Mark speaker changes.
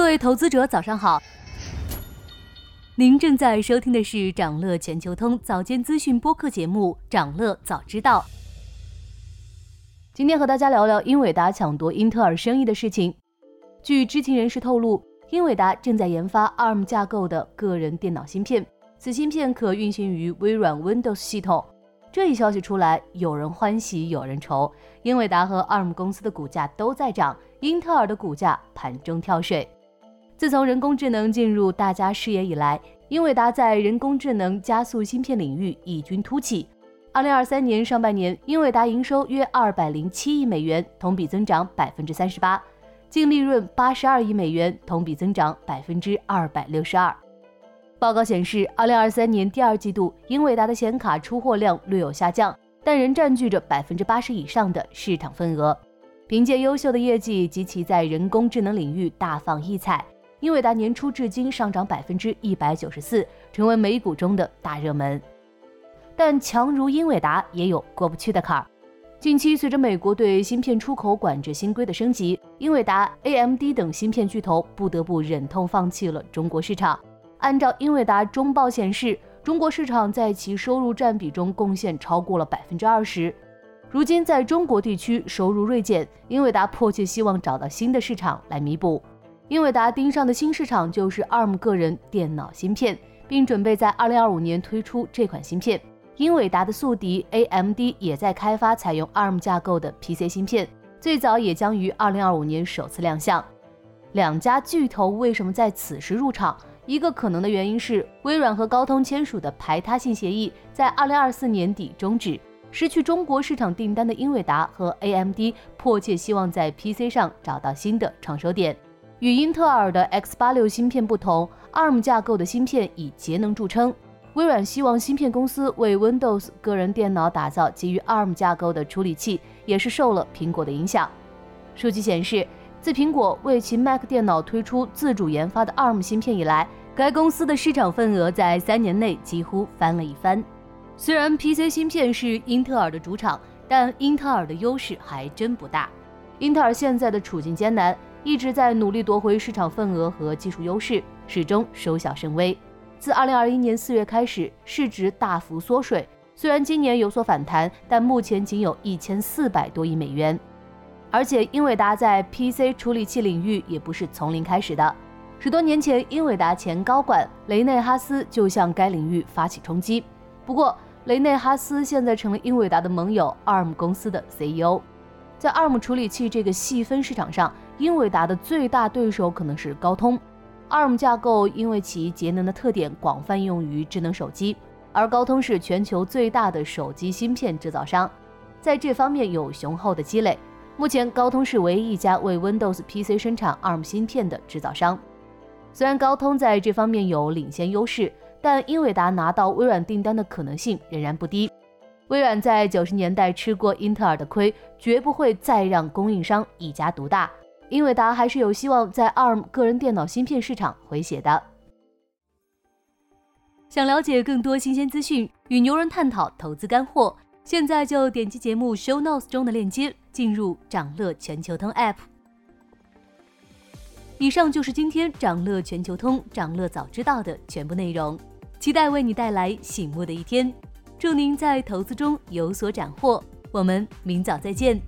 Speaker 1: 各位投资者，早上好。您正在收听的是长乐全球通早间资讯播客节目《长乐早知道》。今天和大家聊聊英伟达抢夺英特尔生意的事情。据知情人士透露，英伟达正在研发 ARM 架构的个人电脑芯片，此芯片可运行于微软 Windows 系统。这一消息出来，有人欢喜有人愁。英伟达和 ARM 公司的股价都在涨，英特尔的股价盘中跳水。自从人工智能进入大家视野以来，英伟达在人工智能加速芯片领域异军突起。二零二三年上半年，英伟达营收约二百零七亿美元，同比增长百分之三十八；净利润八十二亿美元，同比增长百分之二百六十二。报告显示，二零二三年第二季度，英伟达的显卡出货量略有下降，但仍占据着百分之八十以上的市场份额。凭借优秀的业绩及其在人工智能领域大放异彩，英伟达年初至今上涨百分之一百九十四，成为美股中的大热门。但强如英伟达也有过不去的坎儿。近期，随着美国对芯片出口管制新规的升级，英伟达、AMD 等芯片巨头不得不忍痛放弃了中国市场。按照英伟达中报显示，中国市场在其收入占比中贡献超过了百分之二十。如今在中国地区收入锐减，英伟达迫切希望找到新的市场来弥补。英伟达盯上的新市场就是 ARM 个人电脑芯片，并准备在二零二五年推出这款芯片。英伟达的宿敌 AMD 也在开发采用 ARM 架构的 PC 芯片，最早也将于二零二五年首次亮相。两家巨头为什么在此时入场？一个可能的原因是，微软和高通签署的排他性协议在二零二四年底终止。失去中国市场订单的英伟达和 AMD 迫切希望在 PC 上找到新的创收点。与英特尔的 X 八六芯片不同，ARM 架构的芯片以节能著称。微软希望芯片公司为 Windows 个人电脑打造基于 ARM 架构的处理器，也是受了苹果的影响。数据显示，自苹果为其 Mac 电脑推出自主研发的 ARM 芯片以来，该公司的市场份额在三年内几乎翻了一番。虽然 PC 芯片是英特尔的主场，但英特尔的优势还真不大。英特尔现在的处境艰难，一直在努力夺回市场份额和技术优势，始终收效甚微。自2021年4月开始，市值大幅缩水。虽然今年有所反弹，但目前仅有一千四百多亿美元。而且，英伟达在 PC 处理器领域也不是从零开始的。十多年前，英伟达前高管雷内哈斯就向该领域发起冲击。不过，雷内哈斯现在成了英伟达的盟友 ARM 公司的 CEO。在 ARM 处理器这个细分市场上，英伟达的最大对手可能是高通。ARM 架构因为其节能的特点，广泛用于智能手机，而高通是全球最大的手机芯片制造商，在这方面有雄厚的积累。目前，高通是唯一一家为 Windows PC 生产 ARM 芯片的制造商。虽然高通在这方面有领先优势，但英伟达拿到微软订单的可能性仍然不低。微软在九十年代吃过英特尔的亏，绝不会再让供应商一家独大。英伟达还是有希望在 ARM 个人电脑芯片市场回血的。想了解更多新鲜资讯，与牛人探讨投资干货，现在就点击节目 show notes 中的链接，进入掌乐全球通 app。以上就是今天掌乐全球通、掌乐早知道的全部内容，期待为你带来醒目的一天。祝您在投资中有所斩获，我们明早再见。